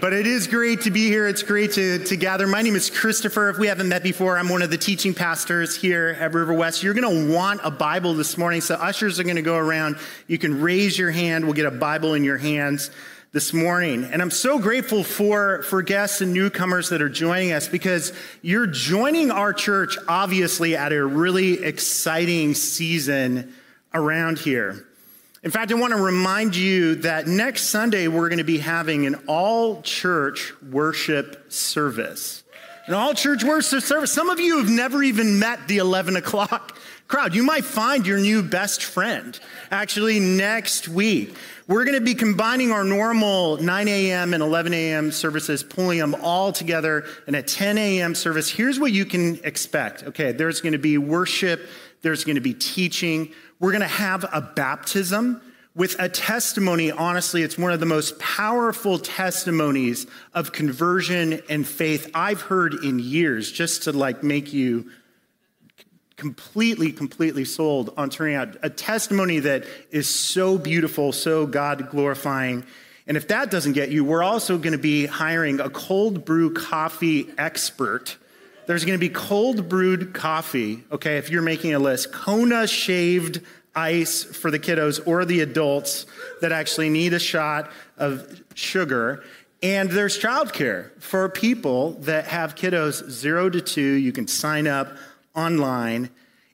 But it is great to be here. It's great to, to gather. My name is Christopher. If we haven't met before, I'm one of the teaching pastors here at River West. You're going to want a Bible this morning. So, ushers are going to go around. You can raise your hand. We'll get a Bible in your hands this morning. And I'm so grateful for, for guests and newcomers that are joining us because you're joining our church, obviously, at a really exciting season around here. In fact, I want to remind you that next Sunday we're going to be having an all church worship service. An all church worship service. Some of you have never even met the 11 o'clock crowd. You might find your new best friend actually next week. We're going to be combining our normal 9 a.m. and 11 a.m. services, pulling them all together in a 10 a.m. service. Here's what you can expect. Okay, there's going to be worship, there's going to be teaching. We're going to have a baptism with a testimony. Honestly, it's one of the most powerful testimonies of conversion and faith I've heard in years, just to like make you completely, completely sold on turning out a testimony that is so beautiful, so God glorifying. And if that doesn't get you, we're also going to be hiring a cold brew coffee expert there's going to be cold brewed coffee, okay, if you're making a list, Kona shaved ice for the kiddos or the adults that actually need a shot of sugar. And there's childcare for people that have kiddos zero to two. You can sign up online.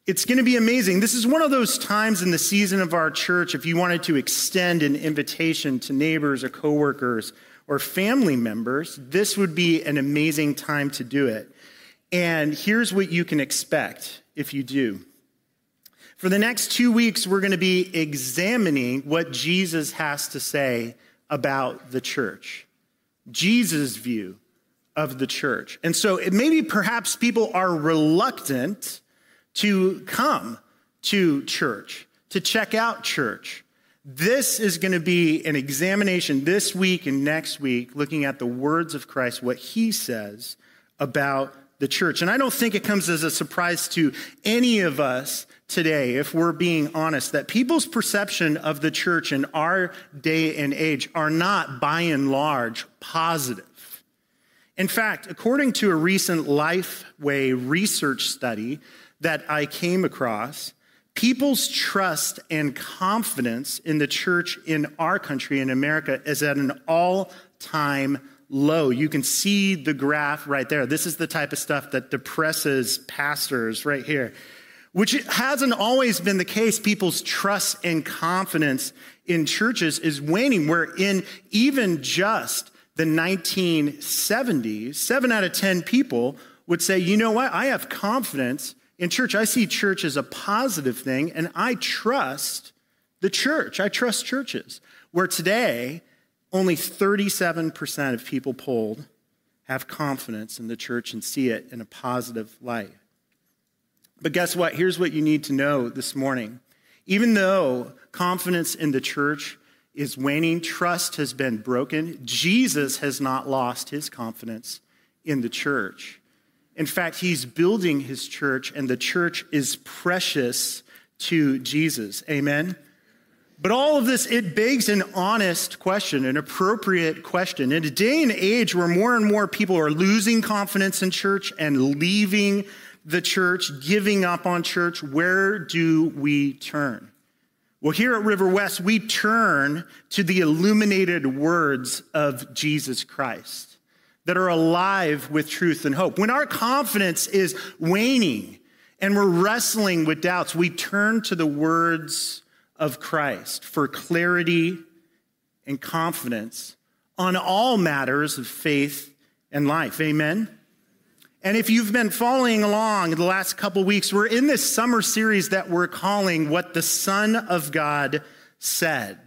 It's going to be amazing. This is one of those times in the season of our church, if you wanted to extend an invitation to neighbors or coworkers or family members, this would be an amazing time to do it. And here's what you can expect if you do. For the next two weeks, we're going to be examining what Jesus has to say about the church, Jesus' view of the church. And so maybe perhaps people are reluctant to come to church, to check out church. This is going to be an examination this week and next week, looking at the words of Christ, what he says about the church. And I don't think it comes as a surprise to any of us today, if we're being honest, that people's perception of the church in our day and age are not by and large positive. In fact, according to a recent Lifeway research study that I came across, people's trust and confidence in the church in our country, in America, is at an all time low. You can see the graph right there. This is the type of stuff that depresses pastors right here, which hasn't always been the case. People's trust and confidence in churches is waning, where in even just the 1970s, seven out of 10 people would say, you know what? I have confidence in church. I see church as a positive thing, and I trust the church. I trust churches. Where today, only 37% of people polled have confidence in the church and see it in a positive light. But guess what? Here's what you need to know this morning. Even though confidence in the church is waning, trust has been broken, Jesus has not lost his confidence in the church. In fact, he's building his church, and the church is precious to Jesus. Amen? But all of this, it begs an honest question, an appropriate question. In a day and age where more and more people are losing confidence in church and leaving the church, giving up on church, where do we turn? Well, here at River West, we turn to the illuminated words of Jesus Christ that are alive with truth and hope. When our confidence is waning and we're wrestling with doubts, we turn to the words of Christ for clarity and confidence on all matters of faith and life. Amen. And if you've been following along the last couple weeks, we're in this summer series that we're calling What the Son of God Said.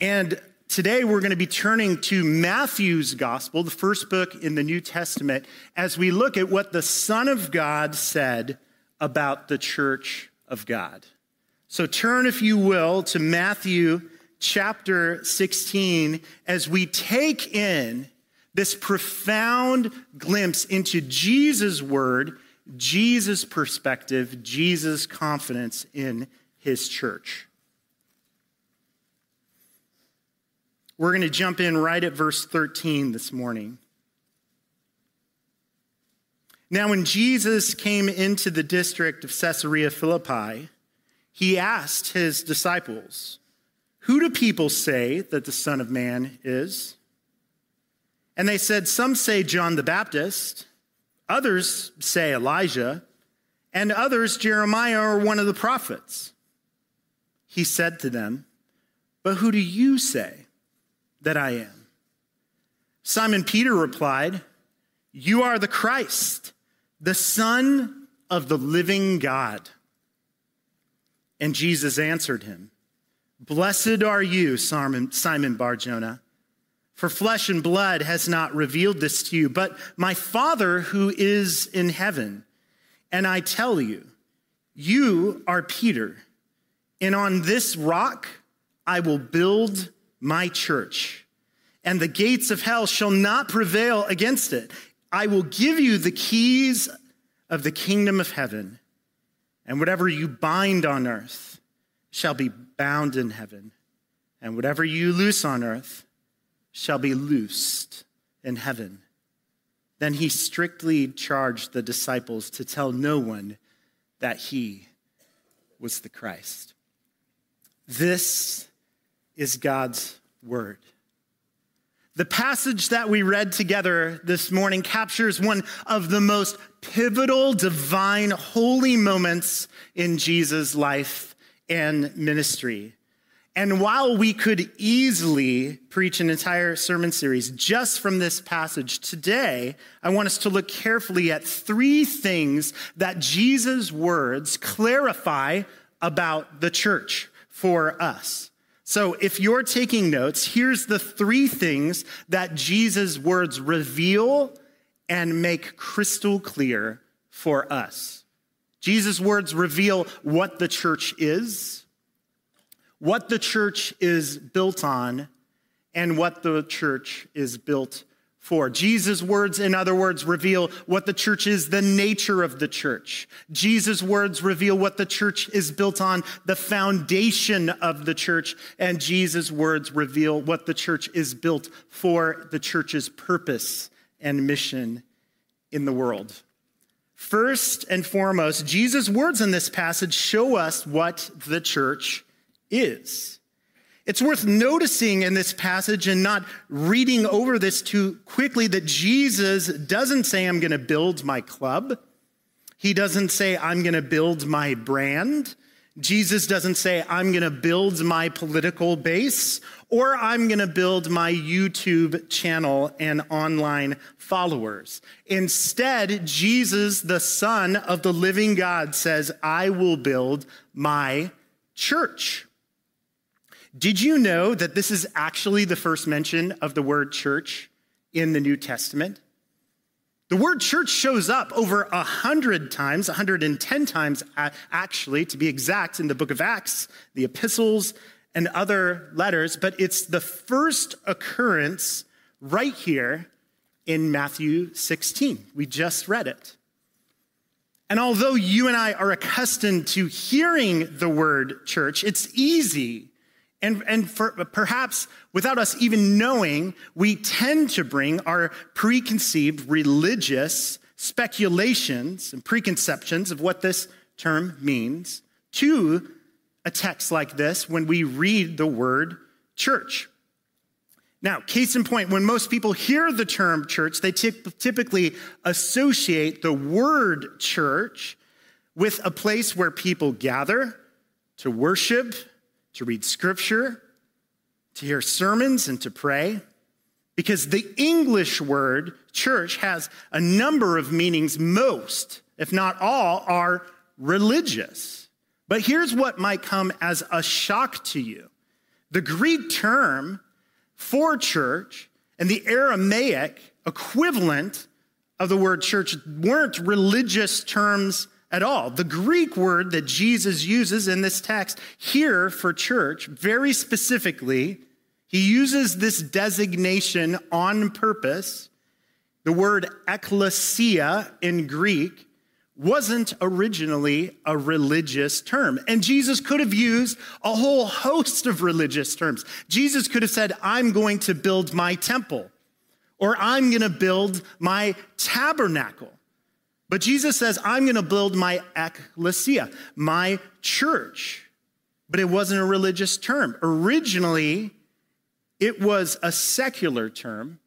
And today we're going to be turning to Matthew's Gospel, the first book in the New Testament, as we look at what the Son of God said about the church of God. So turn, if you will, to Matthew chapter 16 as we take in this profound glimpse into Jesus' word, Jesus' perspective, Jesus' confidence in his church. We're going to jump in right at verse 13 this morning. Now, when Jesus came into the district of Caesarea Philippi, he asked his disciples, Who do people say that the Son of Man is? And they said, Some say John the Baptist, others say Elijah, and others Jeremiah or one of the prophets. He said to them, But who do you say that I am? Simon Peter replied, You are the Christ, the Son of the living God. And Jesus answered him, Blessed are you, Simon Barjona, for flesh and blood has not revealed this to you, but my Father who is in heaven. And I tell you, you are Peter, and on this rock I will build my church, and the gates of hell shall not prevail against it. I will give you the keys of the kingdom of heaven, and whatever you bind on earth shall be bound in heaven, and whatever you loose on earth shall be loosed in heaven. Then he strictly charged the disciples to tell no one that he was the Christ. This is God's word. The passage that we read together this morning captures one of the most pivotal, divine, holy moments in Jesus' life and ministry. And while we could easily preach an entire sermon series just from this passage, today I want us to look carefully at three things that Jesus' words clarify about the church for us. So if you're taking notes, here's the three things that Jesus' words reveal and make crystal clear for us. Jesus' words reveal what the church is what the church is built on and what the church is built for. Jesus' words, in other words, reveal what the church is, the nature of the church. Jesus' words reveal what the church is built on, the foundation of the church. And Jesus' words reveal what the church is built for, the church's purpose and mission in the world. First and foremost, Jesus' words in this passage show us what the church is. It's worth noticing in this passage and not reading over this too quickly that Jesus doesn't say, I'm going to build my club. He doesn't say, I'm going to build my brand. Jesus doesn't say, I'm going to build my political base or I'm going to build my YouTube channel and online followers. Instead, Jesus, the Son of the living God, says, I will build my church. Did you know that this is actually the first mention of the word church in the New Testament? The word church shows up over 100 times, 110 times actually, to be exact, in the book of Acts, the epistles, and other letters, but it's the first occurrence right here in Matthew 16. We just read it. And although you and I are accustomed to hearing the word church, it's easy and, and for, perhaps without us even knowing, we tend to bring our preconceived religious speculations and preconceptions of what this term means to a text like this when we read the word church. Now, case in point, when most people hear the term church, they typically associate the word church with a place where people gather to worship to read scripture, to hear sermons, and to pray. Because the English word church has a number of meanings. Most, if not all, are religious. But here's what might come as a shock to you the Greek term for church and the Aramaic equivalent of the word church weren't religious terms at all. The Greek word that Jesus uses in this text here for church, very specifically, he uses this designation on purpose. The word ekklesia in Greek, wasn't originally a religious term. And Jesus could have used a whole host of religious terms. Jesus could have said, I'm going to build my temple, or I'm going to build my tabernacle. But Jesus says, I'm going to build my ecclesia, my church. But it wasn't a religious term. Originally, it was a secular term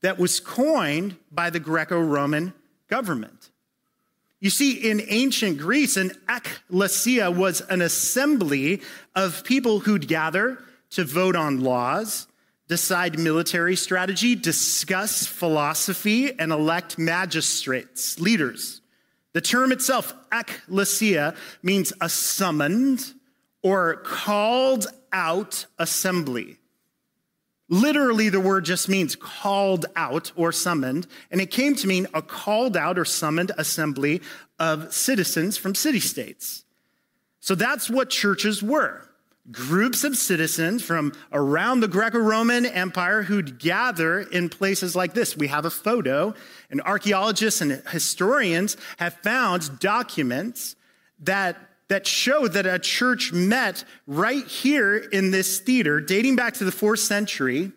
that was coined by the Greco Roman government. You see, in ancient Greece, an ecclesia was an assembly of people who'd gather to vote on laws, decide military strategy, discuss philosophy, and elect magistrates, leaders. The term itself, ecclesia, means a summoned or called out assembly. Literally, the word just means called out or summoned, and it came to mean a called out or summoned assembly of citizens from city states. So that's what churches were groups of citizens from around the Greco Roman Empire who'd gather in places like this. We have a photo, and archaeologists and historians have found documents that that show that a church met right here in this theater, dating back to the fourth century.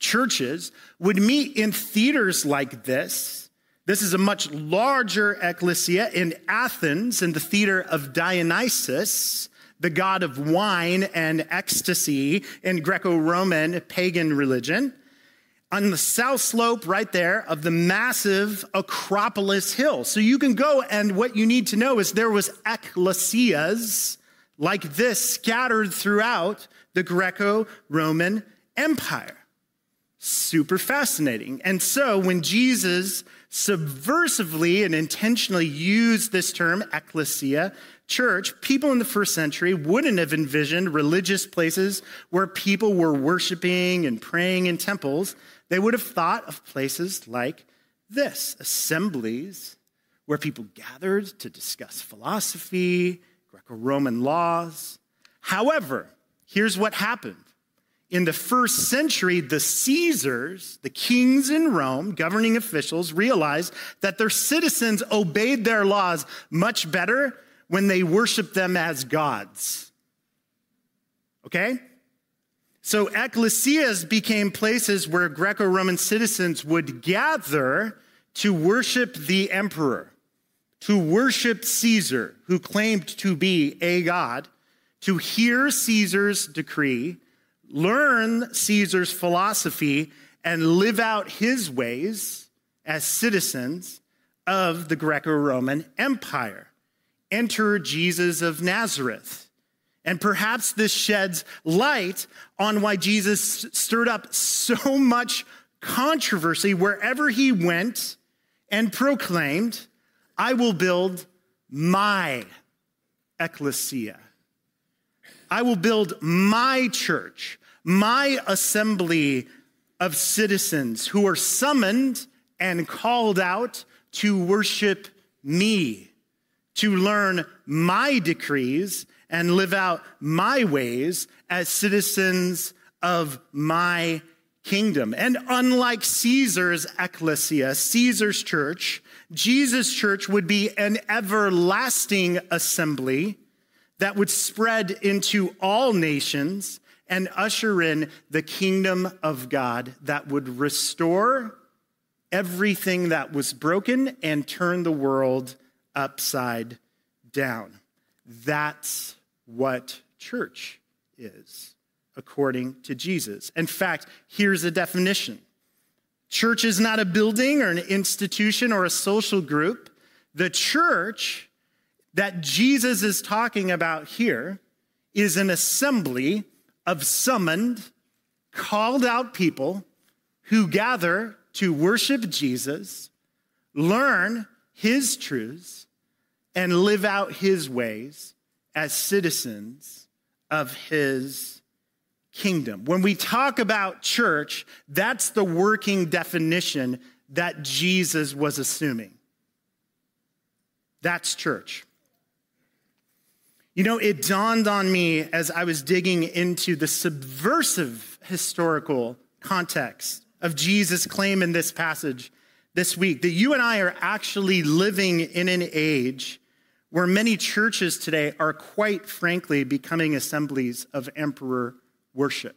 Churches would meet in theaters like this. This is a much larger ecclesia in Athens, in the theater of Dionysus, the god of wine and ecstasy in Greco Roman pagan religion on the south slope right there of the massive Acropolis Hill. So you can go, and what you need to know is there was ecclesias like this scattered throughout the Greco-Roman Empire. Super fascinating. And so when Jesus subversively and intentionally used this term, ecclesia, church, people in the first century wouldn't have envisioned religious places where people were worshiping and praying in temples. They would have thought of places like this assemblies where people gathered to discuss philosophy, Greco Roman laws. However, here's what happened. In the first century, the Caesars, the kings in Rome, governing officials, realized that their citizens obeyed their laws much better when they worshiped them as gods. Okay? So ecclesias became places where Greco Roman citizens would gather to worship the emperor, to worship Caesar, who claimed to be a god, to hear Caesar's decree, learn Caesar's philosophy, and live out his ways as citizens of the Greco Roman Empire. Enter Jesus of Nazareth and perhaps this sheds light on why Jesus stirred up so much controversy wherever he went and proclaimed, I will build my ecclesia. I will build my church, my assembly of citizens who are summoned and called out to worship me, to learn my decrees and live out my ways as citizens of my kingdom. And unlike Caesar's ecclesia, Caesar's church, Jesus' church would be an everlasting assembly that would spread into all nations and usher in the kingdom of God that would restore everything that was broken and turn the world upside down. That's what church is according to Jesus. In fact, here's a definition church is not a building or an institution or a social group. The church that Jesus is talking about here is an assembly of summoned, called out people who gather to worship Jesus, learn his truths, and live out his ways as citizens of his kingdom. When we talk about church, that's the working definition that Jesus was assuming. That's church. You know, it dawned on me as I was digging into the subversive historical context of Jesus' claim in this passage this week that you and I are actually living in an age where many churches today are quite frankly becoming assemblies of emperor worship.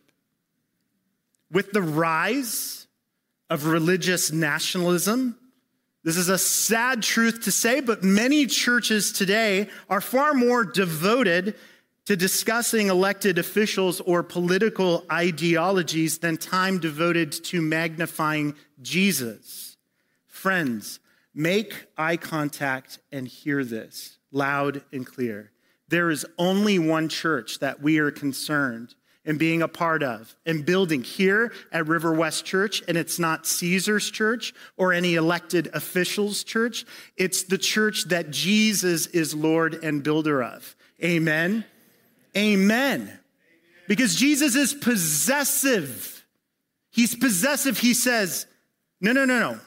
With the rise of religious nationalism, this is a sad truth to say, but many churches today are far more devoted to discussing elected officials or political ideologies than time devoted to magnifying Jesus. Friends, make eye contact and hear this loud and clear. There is only one church that we are concerned in being a part of and building here at River West Church. And it's not Caesar's church or any elected official's church. It's the church that Jesus is Lord and builder of. Amen. Amen. Because Jesus is possessive. He's possessive. He says, no, no, no, no.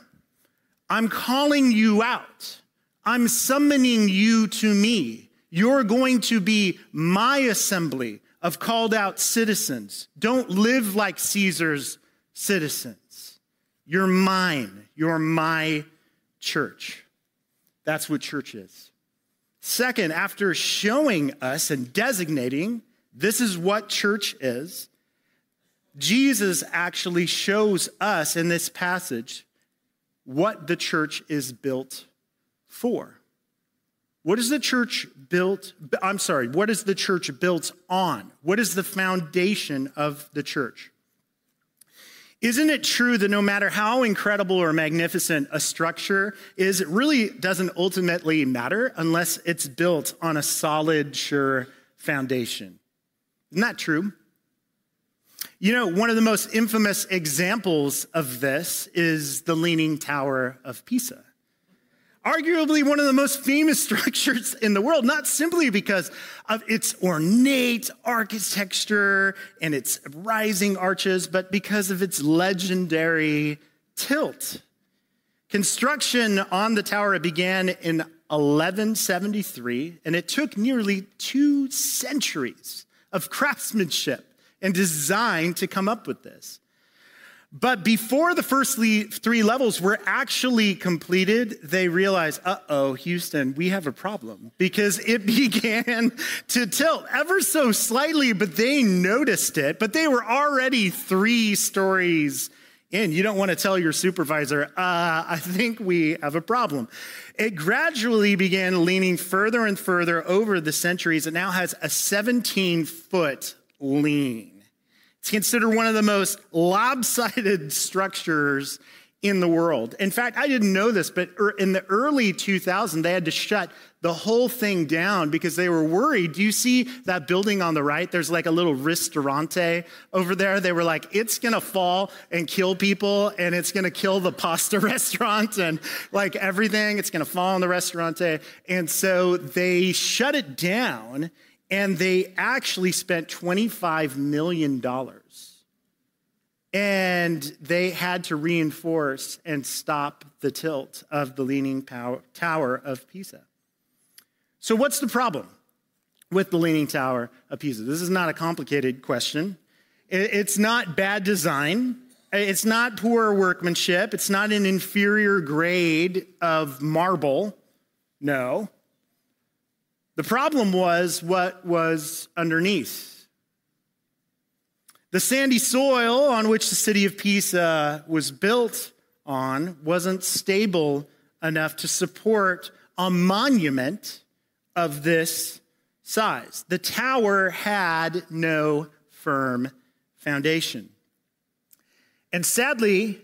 I'm calling you out. I'm summoning you to me. You're going to be my assembly of called out citizens. Don't live like Caesar's citizens. You're mine. You're my church. That's what church is. Second, after showing us and designating this is what church is, Jesus actually shows us in this passage what the church is built for? What is the church built? I'm sorry, what is the church built on? What is the foundation of the church? Isn't it true that no matter how incredible or magnificent a structure is, it really doesn't ultimately matter unless it's built on a solid, sure foundation? Isn't that true? You know, one of the most infamous examples of this is the Leaning Tower of Pisa arguably one of the most famous structures in the world, not simply because of its ornate architecture and its rising arches, but because of its legendary tilt. Construction on the tower began in 1173, and it took nearly two centuries of craftsmanship and designed to come up with this. But before the first three levels were actually completed, they realized, uh oh, Houston, we have a problem because it began to tilt ever so slightly, but they noticed it. But they were already three stories in. You don't want to tell your supervisor, uh, I think we have a problem. It gradually began leaning further and further over the centuries. It now has a 17 foot lean. It's considered one of the most lopsided structures in the world. In fact, I didn't know this, but er, in the early 2000s, they had to shut the whole thing down because they were worried. Do you see that building on the right? There's like a little ristorante over there. They were like, it's going to fall and kill people, and it's going to kill the pasta restaurant and like everything. It's going to fall on the restaurante. And so they shut it down and they actually spent $25 million. And they had to reinforce and stop the tilt of the Leaning Tower of Pisa. So, what's the problem with the Leaning Tower of Pisa? This is not a complicated question. It's not bad design. It's not poor workmanship. It's not an inferior grade of marble. No. The problem was what was underneath. The sandy soil on which the city of Pisa was built on wasn't stable enough to support a monument of this size. The tower had no firm foundation. And sadly,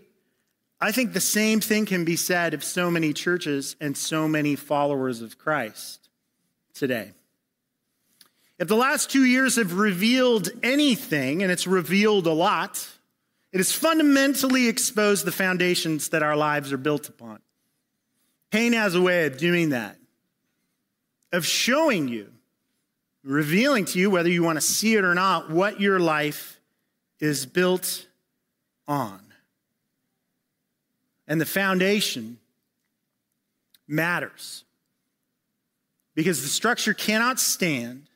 I think the same thing can be said of so many churches and so many followers of Christ today. If the last two years have revealed anything, and it's revealed a lot, it has fundamentally exposed the foundations that our lives are built upon. Pain has a way of doing that, of showing you, revealing to you, whether you want to see it or not, what your life is built on. And the foundation matters because the structure cannot stand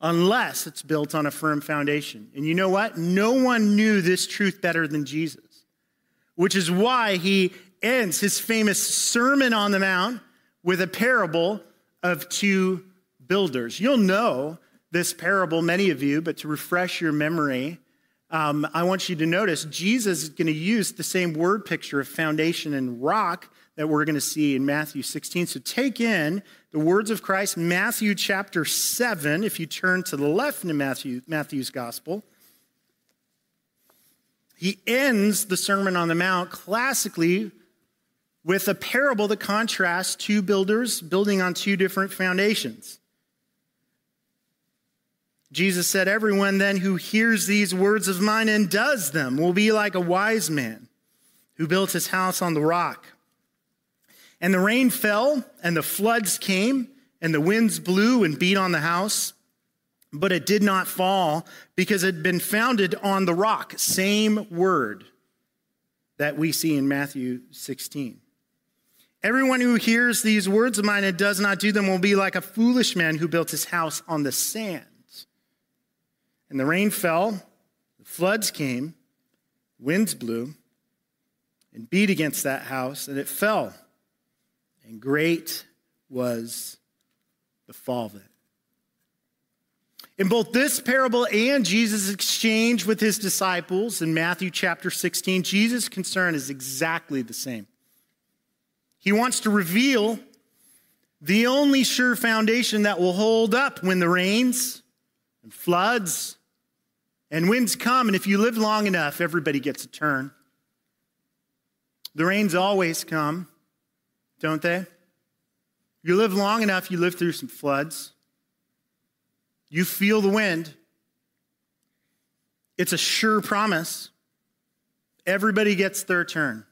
unless it's built on a firm foundation. And you know what? No one knew this truth better than Jesus, which is why he ends his famous Sermon on the Mount with a parable of two builders. You'll know this parable, many of you, but to refresh your memory, um, I want you to notice Jesus is going to use the same word picture of foundation and rock that we're going to see in Matthew 16. So take in the words of Christ, Matthew chapter 7, if you turn to the left in Matthew, Matthew's gospel. He ends the Sermon on the Mount classically with a parable that contrasts two builders building on two different foundations. Jesus said, Everyone then who hears these words of mine and does them will be like a wise man who built his house on the rock. And the rain fell, and the floods came, and the winds blew and beat on the house, but it did not fall because it had been founded on the rock. Same word that we see in Matthew 16. Everyone who hears these words of mine and does not do them will be like a foolish man who built his house on the sand. And the rain fell, the floods came, winds blew, and beat against that house, and it fell. And great was the fall of it. In both this parable and Jesus' exchange with his disciples in Matthew chapter 16, Jesus' concern is exactly the same. He wants to reveal the only sure foundation that will hold up when the rains and floods and winds come, and if you live long enough, everybody gets a turn. The rains always come, don't they? You live long enough, you live through some floods. You feel the wind. It's a sure promise. Everybody gets their turn.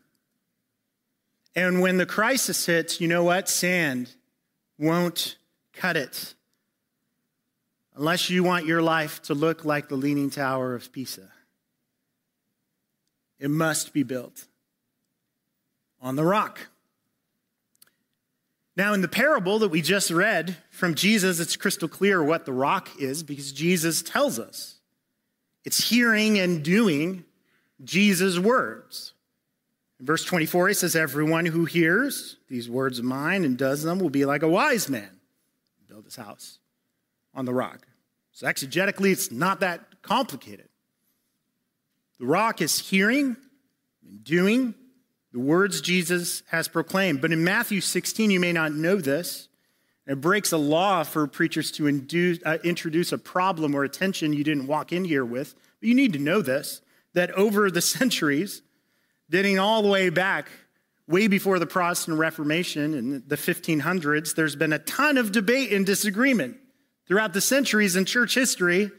And when the crisis hits, you know what? Sand won't cut it unless you want your life to look like the Leaning Tower of Pisa. It must be built on the rock. Now, in the parable that we just read from Jesus, it's crystal clear what the rock is because Jesus tells us. It's hearing and doing Jesus' words. In verse 24, he says, Everyone who hears these words of mine and does them will be like a wise man, build his house on the rock. So, exegetically, it's not that complicated. The rock is hearing and doing the words Jesus has proclaimed. But in Matthew 16, you may not know this. It breaks a law for preachers to induce, uh, introduce a problem or a tension you didn't walk in here with. But you need to know this that over the centuries, dating all the way back, way before the Protestant Reformation in the 1500s, there's been a ton of debate and disagreement throughout the centuries in church history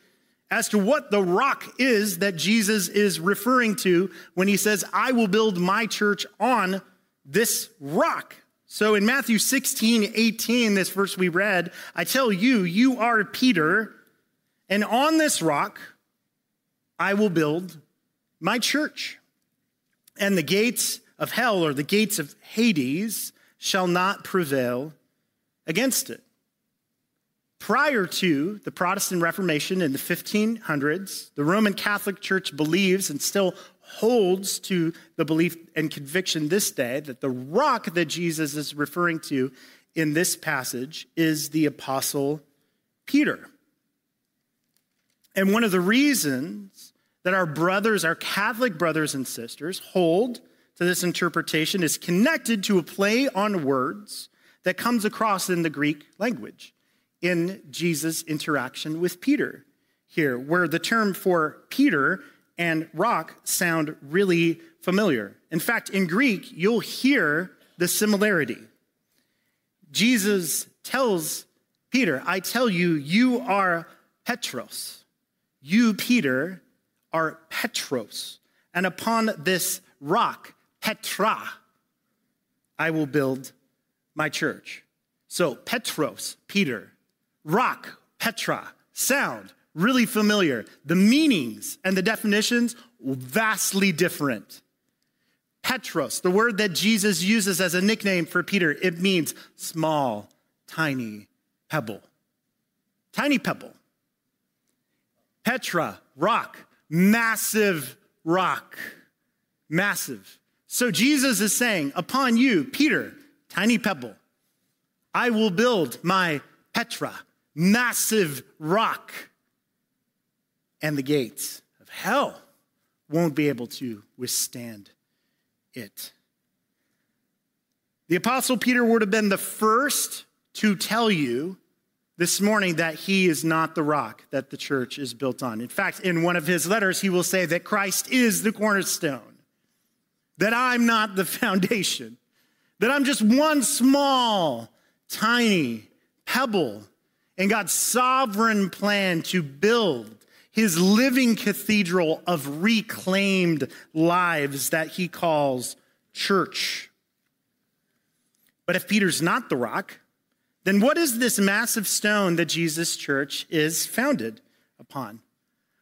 as to what the rock is that Jesus is referring to when he says, I will build my church on this rock. So in Matthew 16, 18, this verse we read, I tell you, you are Peter, and on this rock I will build my church. And the gates of hell or the gates of Hades shall not prevail against it. Prior to the Protestant Reformation in the 1500s, the Roman Catholic Church believes and still holds to the belief and conviction this day that the rock that Jesus is referring to in this passage is the Apostle Peter. And one of the reasons that our brothers, our Catholic brothers and sisters, hold to this interpretation is connected to a play on words that comes across in the Greek language in Jesus' interaction with Peter here, where the term for Peter and rock sound really familiar. In fact, in Greek, you'll hear the similarity. Jesus tells Peter, I tell you, you are Petros. You, Peter, are Petros. And upon this rock, Petra, I will build my church. So, Petros, Peter, rock, Petra, sound, really familiar. The meanings and the definitions, vastly different. Petros, the word that Jesus uses as a nickname for Peter, it means small, tiny pebble. Tiny pebble. Petra, rock, massive rock. Massive. So Jesus is saying, Upon you, Peter, tiny pebble, I will build my Petra, massive rock, and the gates of hell won't be able to withstand it. The Apostle Peter would have been the first to tell you this morning that he is not the rock that the church is built on. In fact, in one of his letters, he will say that Christ is the cornerstone, that I'm not the foundation, that I'm just one small, tiny pebble in God's sovereign plan to build his living cathedral of reclaimed lives that he calls church. But if Peter's not the rock, then what is this massive stone that Jesus' church is founded upon?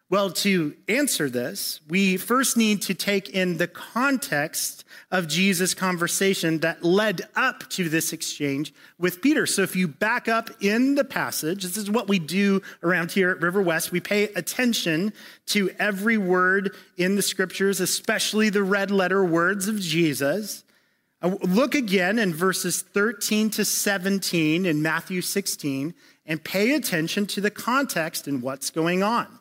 Well, to answer this, we first need to take in the context of Jesus' conversation that led up to this exchange with Peter. So if you back up in the passage, this is what we do around here at River West. We pay attention to every word in the scriptures, especially the red letter words of Jesus. Uh, look again in verses 13 to 17 in Matthew 16 and pay attention to the context and what's going on.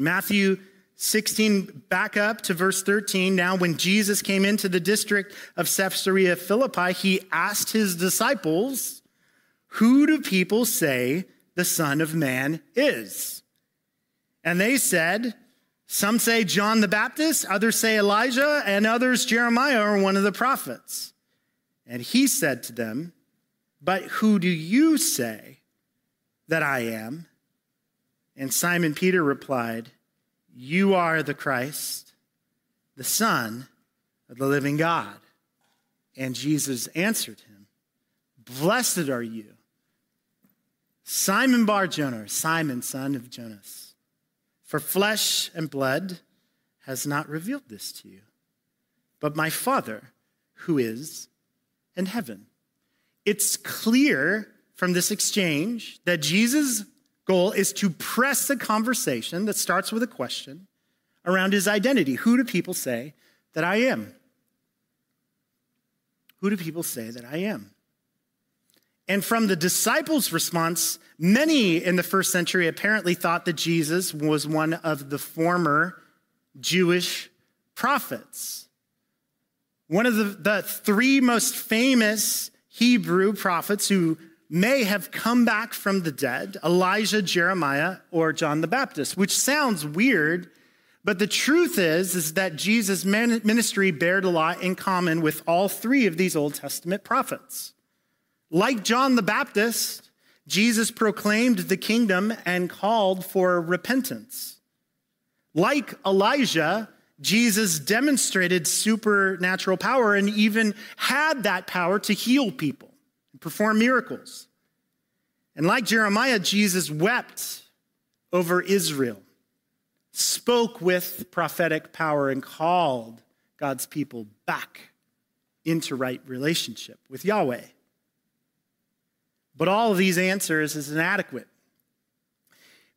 Matthew 16, back up to verse 13. Now, when Jesus came into the district of Caesarea Philippi, he asked his disciples, Who do people say the Son of Man is? And they said, Some say John the Baptist, others say Elijah, and others Jeremiah or one of the prophets. And he said to them, But who do you say that I am? And Simon Peter replied, You are the Christ, the Son of the living God. And Jesus answered him, Blessed are you, Simon Bar Jonah, Simon, son of Jonas. For flesh and blood has not revealed this to you, but my Father who is in heaven. It's clear from this exchange that Jesus goal is to press the conversation that starts with a question around his identity. Who do people say that I am? Who do people say that I am? And from the disciples' response, many in the first century apparently thought that Jesus was one of the former Jewish prophets. One of the, the three most famous Hebrew prophets who may have come back from the dead Elijah, Jeremiah, or John the Baptist, which sounds weird. But the truth is, is that Jesus' ministry bared a lot in common with all three of these Old Testament prophets. Like John the Baptist, Jesus proclaimed the kingdom and called for repentance. Like Elijah, Jesus demonstrated supernatural power and even had that power to heal people perform miracles. And like Jeremiah, Jesus wept over Israel, spoke with prophetic power, and called God's people back into right relationship with Yahweh. But all of these answers is inadequate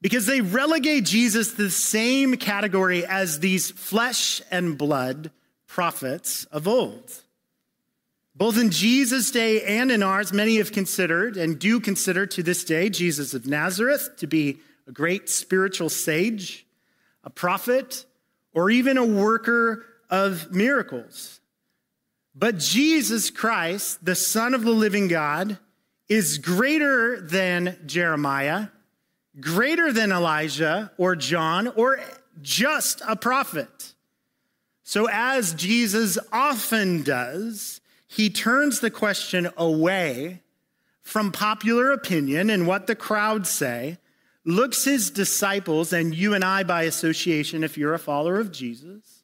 because they relegate Jesus to the same category as these flesh and blood prophets of old. Both in Jesus' day and in ours, many have considered and do consider to this day Jesus of Nazareth to be a great spiritual sage, a prophet, or even a worker of miracles. But Jesus Christ, the Son of the living God, is greater than Jeremiah, greater than Elijah or John, or just a prophet. So, as Jesus often does, he turns the question away from popular opinion and what the crowd say, looks his disciples and you and I by association, if you're a follower of Jesus,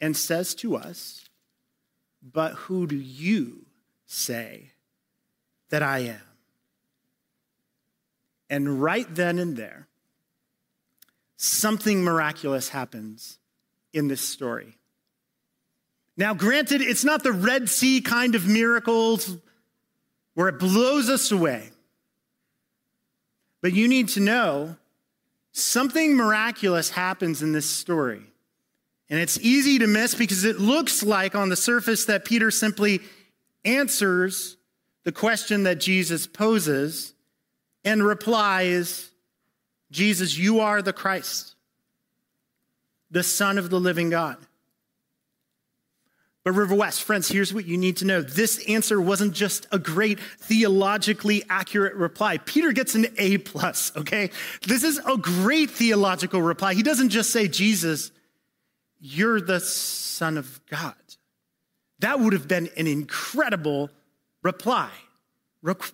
and says to us, But who do you say that I am? And right then and there, something miraculous happens in this story. Now, granted, it's not the Red Sea kind of miracles where it blows us away. But you need to know something miraculous happens in this story. And it's easy to miss because it looks like on the surface that Peter simply answers the question that Jesus poses and replies, Jesus, you are the Christ, the Son of the living God. But River West, friends, here's what you need to know. This answer wasn't just a great theologically accurate reply. Peter gets an A plus, okay? This is a great theological reply. He doesn't just say, Jesus, you're the Son of God. That would have been an incredible reply.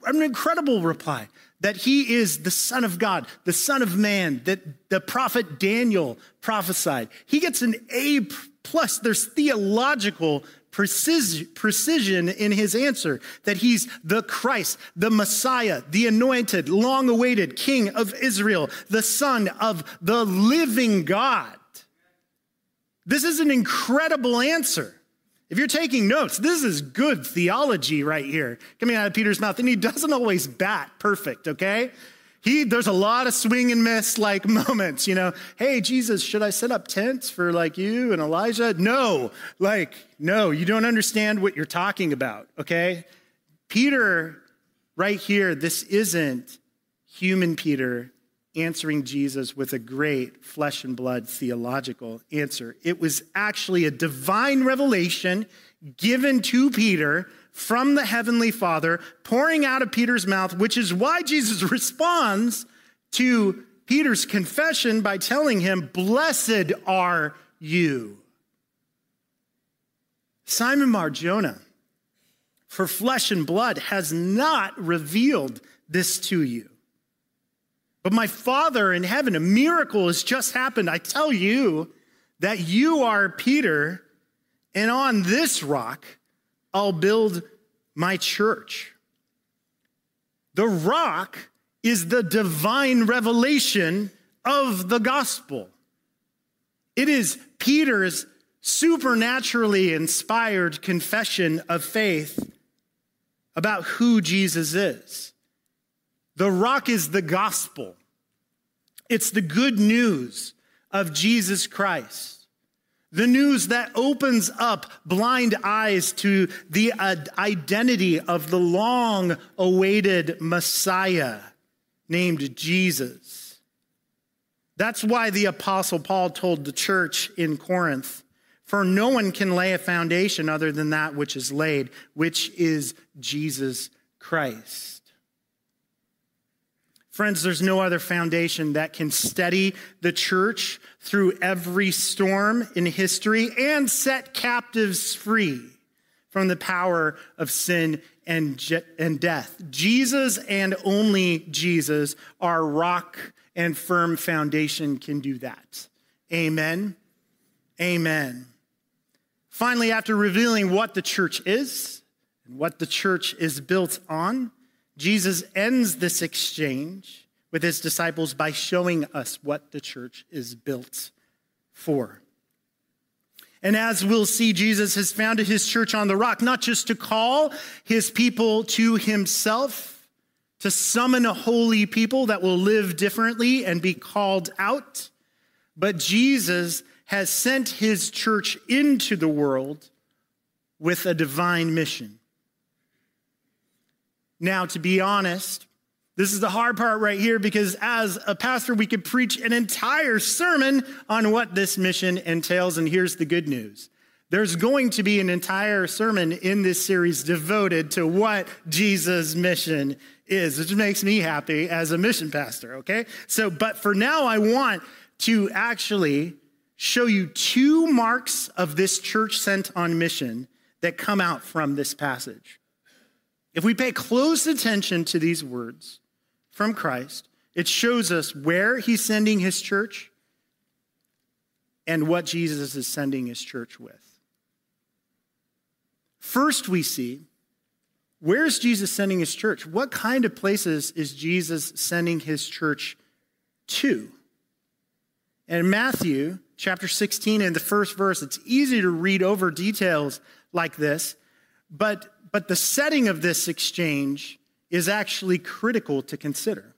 An incredible reply that he is the Son of God, the Son of Man, that the prophet Daniel prophesied. He gets an A plus. There's theological precision in his answer that he's the Christ, the Messiah, the anointed, long awaited King of Israel, the Son of the living God. This is an incredible answer. If you're taking notes, this is good theology right here coming out of Peter's mouth. And he doesn't always bat perfect, okay? He, there's a lot of swing and miss like moments, you know. Hey, Jesus, should I set up tents for like you and Elijah? No, like, no, you don't understand what you're talking about, okay? Peter, right here, this isn't human Peter answering Jesus with a great flesh and blood theological answer. It was actually a divine revelation given to Peter from the heavenly Father, pouring out of Peter's mouth, which is why Jesus responds to Peter's confession by telling him, Blessed are you. Simon Barjona, for flesh and blood has not revealed this to you but my Father in heaven, a miracle has just happened. I tell you that you are Peter, and on this rock I'll build my church. The rock is the divine revelation of the gospel. It is Peter's supernaturally inspired confession of faith about who Jesus is. The rock is the gospel, it's the good news of Jesus Christ. The news that opens up blind eyes to the uh, identity of the long awaited Messiah named Jesus. That's why the Apostle Paul told the church in Corinth For no one can lay a foundation other than that which is laid, which is Jesus Christ. Friends, there's no other foundation that can steady the church through every storm in history and set captives free from the power of sin and, je- and death. Jesus and only Jesus, our rock and firm foundation, can do that. Amen. Amen. Finally, after revealing what the church is and what the church is built on, Jesus ends this exchange with his disciples by showing us what the church is built for. And as we'll see, Jesus has founded his church on the rock, not just to call his people to himself, to summon a holy people that will live differently and be called out, but Jesus has sent his church into the world with a divine mission. Now, to be honest, this is the hard part right here because as a pastor, we could preach an entire sermon on what this mission entails. And here's the good news there's going to be an entire sermon in this series devoted to what Jesus' mission is, which makes me happy as a mission pastor, okay? So, but for now, I want to actually show you two marks of this church sent on mission that come out from this passage. If we pay close attention to these words from Christ, it shows us where he's sending his church and what Jesus is sending his church with. First, we see where is Jesus sending his church? What kind of places is Jesus sending his church to? And in Matthew chapter 16, in the first verse, it's easy to read over details like this, but but the setting of this exchange is actually critical to consider.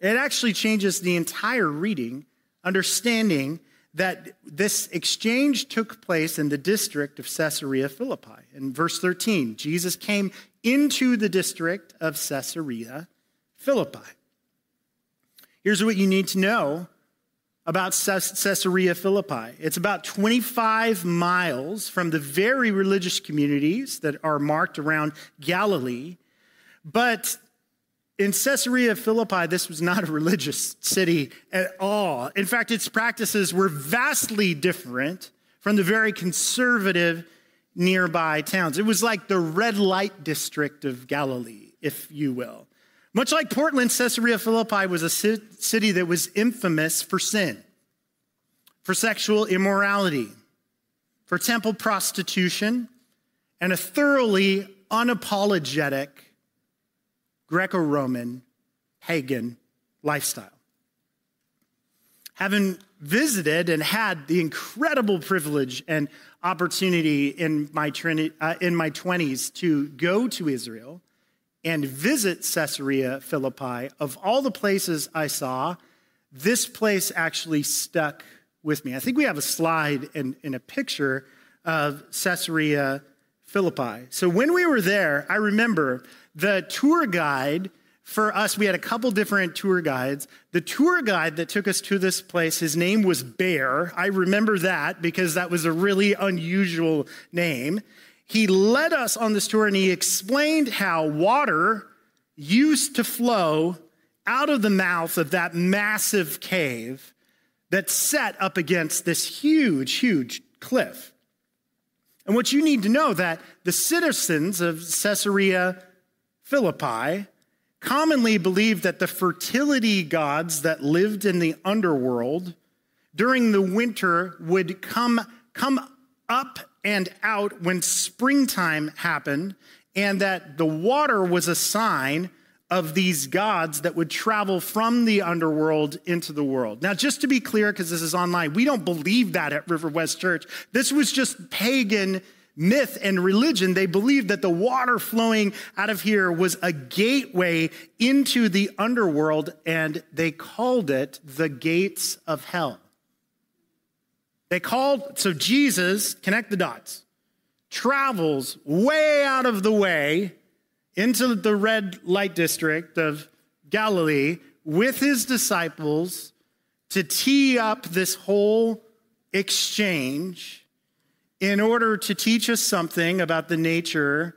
It actually changes the entire reading, understanding that this exchange took place in the district of Caesarea Philippi. In verse 13, Jesus came into the district of Caesarea Philippi. Here's what you need to know about Caesarea Philippi. It's about 25 miles from the very religious communities that are marked around Galilee. But in Caesarea Philippi, this was not a religious city at all. In fact, its practices were vastly different from the very conservative nearby towns. It was like the red light district of Galilee, if you will. Much like Portland, Caesarea Philippi was a city that was infamous for sin, for sexual immorality, for temple prostitution, and a thoroughly unapologetic Greco Roman pagan lifestyle. Having visited and had the incredible privilege and opportunity in my, uh, in my 20s to go to Israel and visit Caesarea Philippi, of all the places I saw, this place actually stuck with me. I think we have a slide and, and a picture of Caesarea Philippi. So when we were there, I remember the tour guide for us, we had a couple different tour guides. The tour guide that took us to this place, his name was Bear. I remember that because that was a really unusual name. He led us on this tour and he explained how water used to flow out of the mouth of that massive cave that set up against this huge, huge cliff. And what you need to know that the citizens of Caesarea Philippi commonly believed that the fertility gods that lived in the underworld during the winter would come, come up and out when springtime happened, and that the water was a sign of these gods that would travel from the underworld into the world. Now, just to be clear, because this is online, we don't believe that at River West Church. This was just pagan myth and religion, they believed that the water flowing out of here was a gateway into the underworld, and they called it the gates of hell. They called, so Jesus, connect the dots, travels way out of the way into the red light district of Galilee with his disciples to tee up this whole exchange in order to teach us something about the nature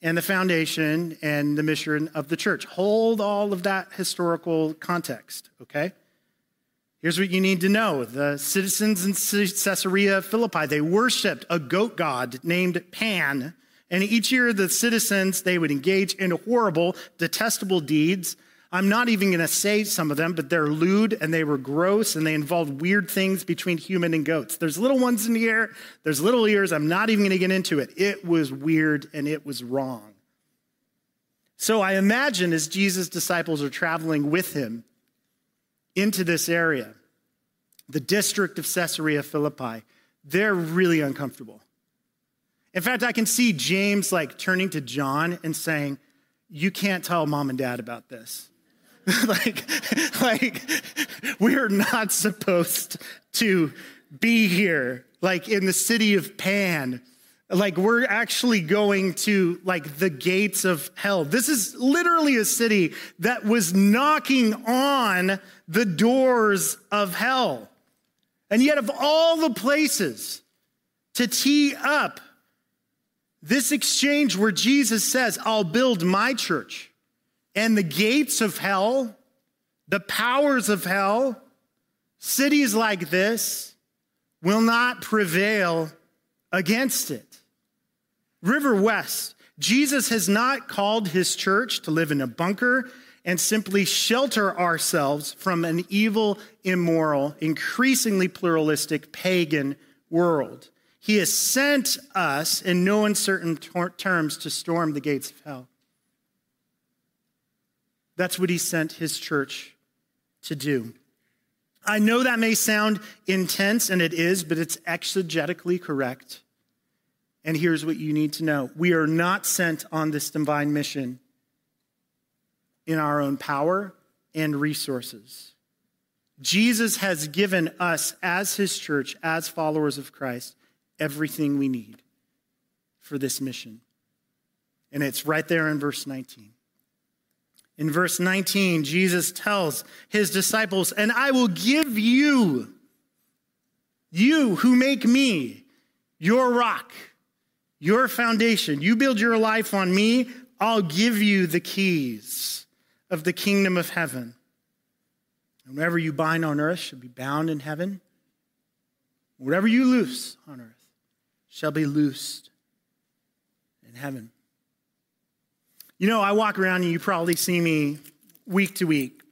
and the foundation and the mission of the church. Hold all of that historical context, okay? Here's what you need to know the citizens in Caesarea Philippi, they worshiped a goat god named Pan. And each year, the citizens, they would engage in horrible, detestable deeds I'm not even going to say some of them, but they're lewd and they were gross and they involved weird things between human and goats. There's little ones in here, there's little ears. I'm not even going to get into it. It was weird and it was wrong. So I imagine as Jesus' disciples are traveling with him into this area, the district of Caesarea Philippi, they're really uncomfortable. In fact, I can see James like turning to John and saying, You can't tell mom and dad about this. like, like we're not supposed to be here, like in the city of Pan. Like we're actually going to like the gates of hell. This is literally a city that was knocking on the doors of hell. And yet, of all the places to tee up this exchange where Jesus says, I'll build my church and the gates of hell, the powers of hell, cities like this will not prevail against it. River West, Jesus has not called his church to live in a bunker and simply shelter ourselves from an evil, immoral, increasingly pluralistic pagan world. He has sent us in no uncertain terms to storm the gates of hell. That's what he sent his church to do. I know that may sound intense, and it is, but it's exegetically correct. And here's what you need to know we are not sent on this divine mission in our own power and resources. Jesus has given us, as his church, as followers of Christ, everything we need for this mission. And it's right there in verse 19. In verse 19, Jesus tells his disciples, And I will give you, you who make me your rock, your foundation. You build your life on me, I'll give you the keys of the kingdom of heaven. And whatever you bind on earth shall be bound in heaven. Whatever you loose on earth shall be loosed in heaven. You know, I walk around and you probably see me week to week.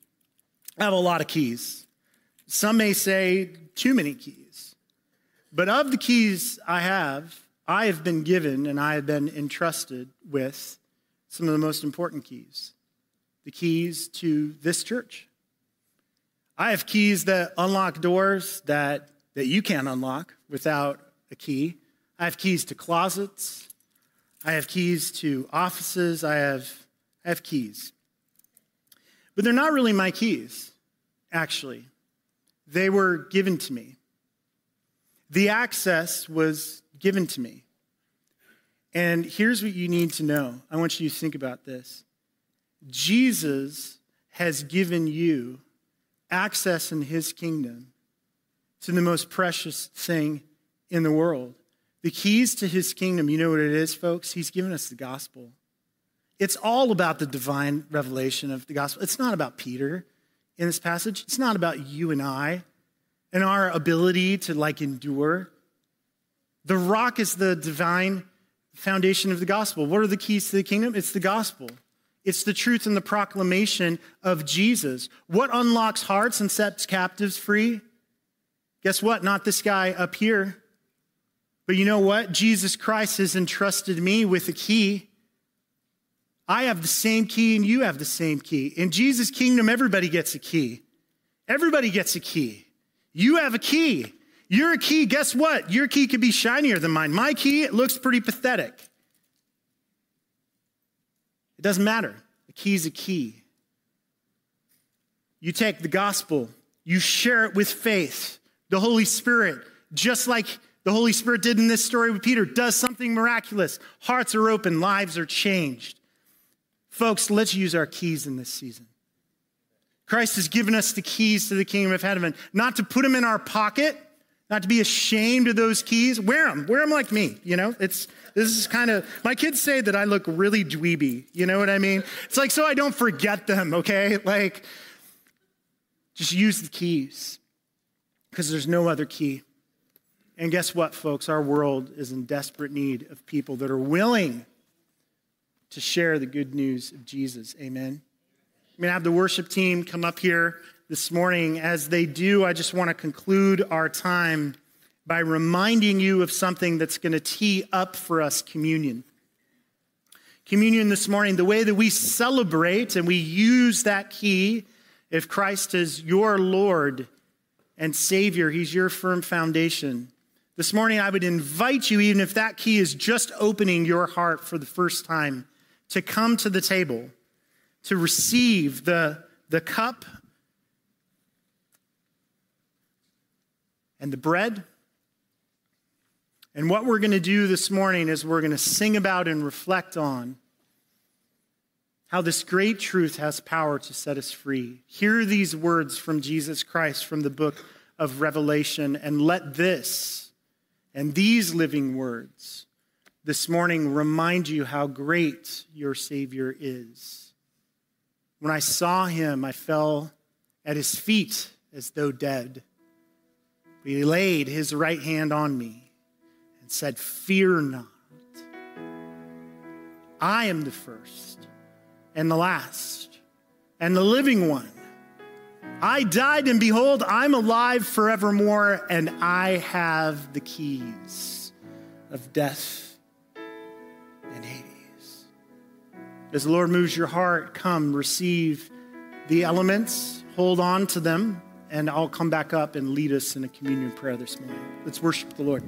I have a lot of keys. Some may say too many keys. But of the keys I have, I have been given and I have been entrusted with some of the most important keys the keys to this church. I have keys that unlock doors that, that you can't unlock without a key. I have keys to closets. I have keys to offices. I have, I have keys. But they're not really my keys, actually. They were given to me. The access was given to me. And here's what you need to know. I want you to think about this. Jesus has given you access in his kingdom to the most precious thing in the world. The keys to his kingdom, you know what it is, folks? He's given us the gospel. It's all about the divine revelation of the gospel. It's not about Peter in this passage. It's not about you and I and our ability to like endure. The rock is the divine foundation of the gospel. What are the keys to the kingdom? It's the gospel. It's the truth and the proclamation of Jesus. What unlocks hearts and sets captives free? Guess what? Not this guy up here. But you know what? Jesus Christ has entrusted me with a key. I have the same key and you have the same key. In Jesus' kingdom, everybody gets a key. Everybody gets a key. You have a key. You're key. Guess what? Your key could be shinier than mine. My key, it looks pretty pathetic. It doesn't matter. The key's a key. You take the gospel, you share it with faith. The Holy Spirit, just like the Holy Spirit did in this story with Peter, does something miraculous. Hearts are open, lives are changed. Folks, let's use our keys in this season. Christ has given us the keys to the kingdom of heaven, not to put them in our pocket, not to be ashamed of those keys. Wear them, wear them like me. You know, it's this is kind of my kids say that I look really dweeby. You know what I mean? It's like so I don't forget them. Okay, like just use the keys because there's no other key. And guess what, folks? Our world is in desperate need of people that are willing to share the good news of Jesus. Amen. I'm to have the worship team come up here this morning. As they do, I just want to conclude our time by reminding you of something that's going to tee up for us communion. Communion this morning, the way that we celebrate and we use that key, if Christ is your Lord and Savior, He's your firm foundation this morning, I would invite you, even if that key is just opening your heart for the first time, to come to the table, to receive the, the cup and the bread. And what we're going to do this morning is we're going to sing about and reflect on how this great truth has power to set us free. Hear these words from Jesus Christ from the book of Revelation, and let this and these living words this morning remind you how great your Savior is. When I saw him, I fell at his feet as though dead. He laid his right hand on me and said, Fear not. I am the first and the last and the living one. I died, and behold, I'm alive forevermore, and I have the keys of death and Hades. As the Lord moves your heart, come receive the elements, hold on to them, and I'll come back up and lead us in a communion prayer this morning. Let's worship the Lord.